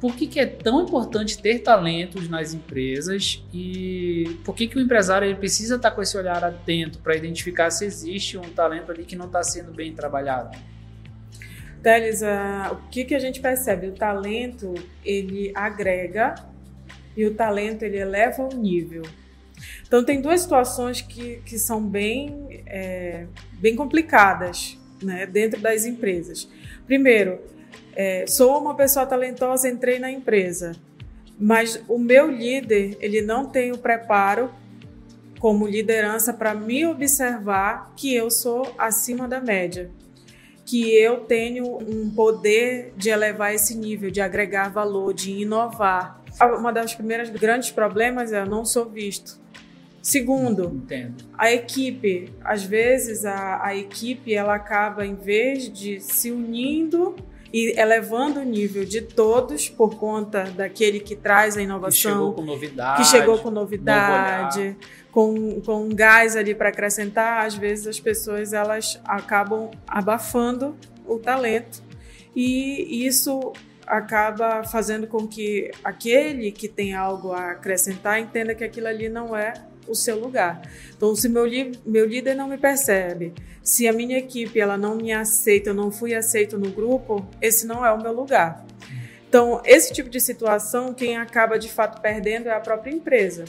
por que, que é tão importante ter talentos nas empresas e por que, que o empresário precisa estar com esse olhar atento para identificar se existe um talento ali que não está sendo bem trabalhado? Teles, o que, que a gente percebe? O talento, ele agrega e o talento, ele eleva o nível. Então, tem duas situações que, que são bem, é, bem complicadas né, dentro das empresas. Primeiro, é, sou uma pessoa talentosa, entrei na empresa, mas o meu líder, ele não tem o preparo como liderança para me observar que eu sou acima da média que eu tenho um poder de elevar esse nível, de agregar valor, de inovar. Uma das primeiras grandes problemas é eu não sou visto. Segundo, Entendo. a equipe, às vezes a, a equipe ela acaba em vez de se unindo e elevando o nível de todos por conta daquele que traz a inovação, que chegou com novidade, que chegou com novidade, com, com um gás ali para acrescentar, às vezes as pessoas elas acabam abafando o talento. E isso acaba fazendo com que aquele que tem algo a acrescentar entenda que aquilo ali não é o seu lugar. Então, se meu, meu líder não me percebe, se a minha equipe ela não me aceita, eu não fui aceito no grupo, esse não é o meu lugar. Então, esse tipo de situação, quem acaba de fato perdendo é a própria empresa.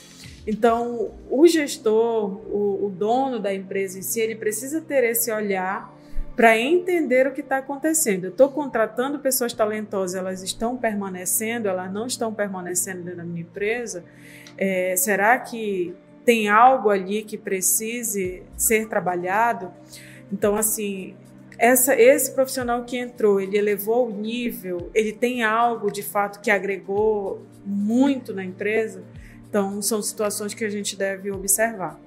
Então, o gestor, o, o dono da empresa em si, ele precisa ter esse olhar para entender o que está acontecendo. Eu estou contratando pessoas talentosas, elas estão permanecendo, elas não estão permanecendo dentro da minha empresa. É, será que tem algo ali que precise ser trabalhado? Então, assim, essa, esse profissional que entrou, ele elevou o nível, ele tem algo de fato que agregou muito na empresa. Então, são situações que a gente deve observar.